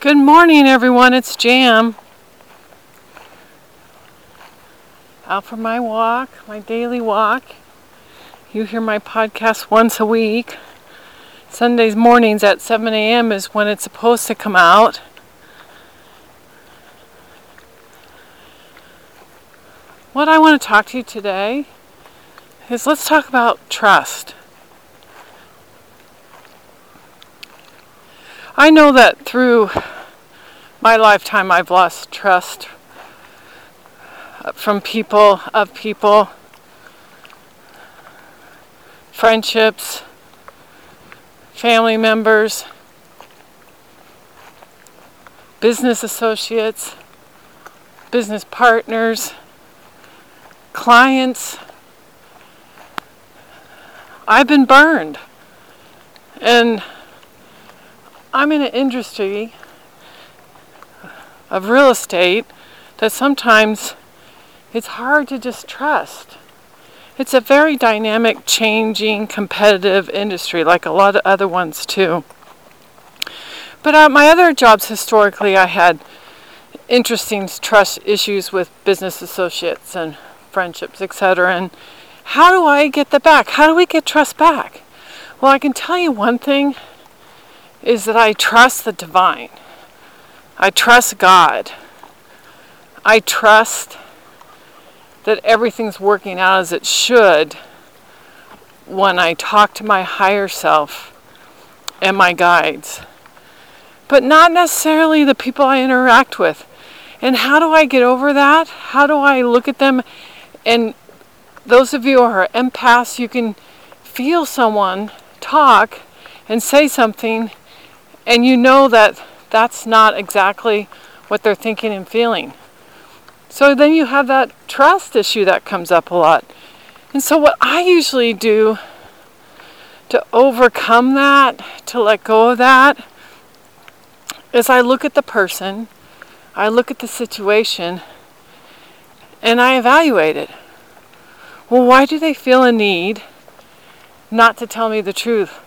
Good morning, everyone. It's Jam. Out for my walk, my daily walk. You hear my podcast once a week. Sundays mornings at 7 a.m. is when it's supposed to come out. What I want to talk to you today is let's talk about trust. I know that through my lifetime I've lost trust from people, of people, friendships, family members, business associates, business partners, clients. I've been burned. And I'm in an industry of real estate that sometimes it's hard to just trust. It's a very dynamic, changing, competitive industry, like a lot of other ones too. But uh, my other jobs historically, I had interesting trust issues with business associates and friendships, etc. And how do I get that back? How do we get trust back? Well, I can tell you one thing is that I trust the divine. I trust God. I trust that everything's working out as it should when I talk to my higher self and my guides. But not necessarily the people I interact with. And how do I get over that? How do I look at them? And those of you who are empaths, you can feel someone talk and say something and you know that that's not exactly what they're thinking and feeling. So then you have that trust issue that comes up a lot. And so, what I usually do to overcome that, to let go of that, is I look at the person, I look at the situation, and I evaluate it. Well, why do they feel a need not to tell me the truth?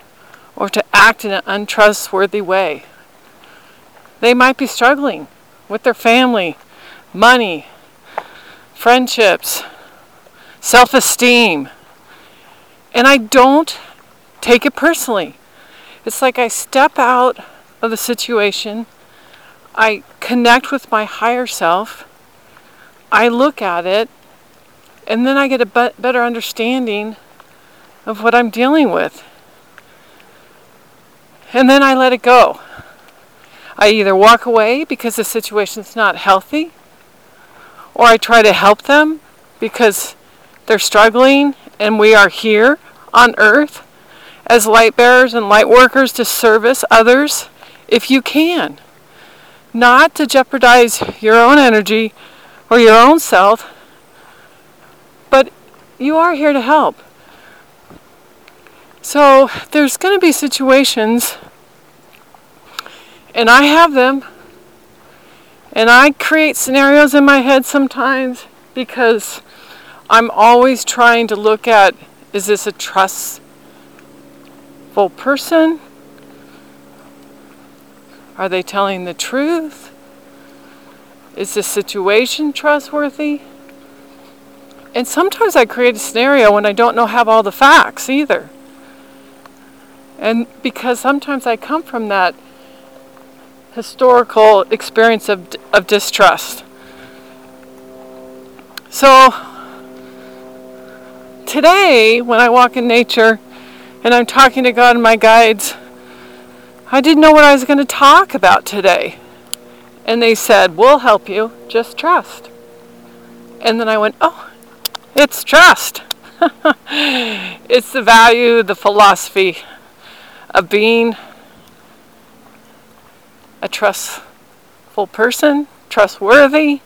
Or to act in an untrustworthy way. They might be struggling with their family, money, friendships, self esteem. And I don't take it personally. It's like I step out of the situation, I connect with my higher self, I look at it, and then I get a better understanding of what I'm dealing with and then I let it go. I either walk away because the situation's not healthy, or I try to help them because they're struggling and we are here on earth as light bearers and light workers to service others if you can. Not to jeopardize your own energy or your own self, but you are here to help. So there's going to be situations, and I have them, and I create scenarios in my head sometimes because I'm always trying to look at is this a trustful person? Are they telling the truth? Is the situation trustworthy? And sometimes I create a scenario when I don't know have all the facts either. And because sometimes I come from that historical experience of, of distrust. So, today, when I walk in nature and I'm talking to God and my guides, I didn't know what I was going to talk about today. And they said, We'll help you, just trust. And then I went, Oh, it's trust. it's the value, the philosophy of being a trustful person, trustworthy,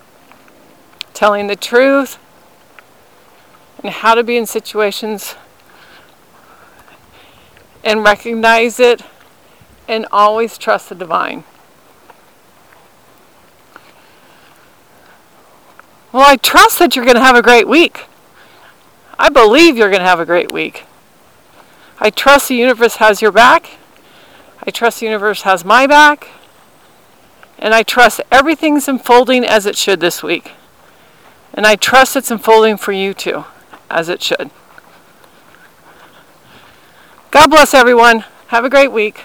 telling the truth, and how to be in situations and recognize it and always trust the divine. Well, I trust that you're going to have a great week. I believe you're going to have a great week. I trust the universe has your back. I trust the universe has my back. And I trust everything's unfolding as it should this week. And I trust it's unfolding for you too, as it should. God bless everyone. Have a great week.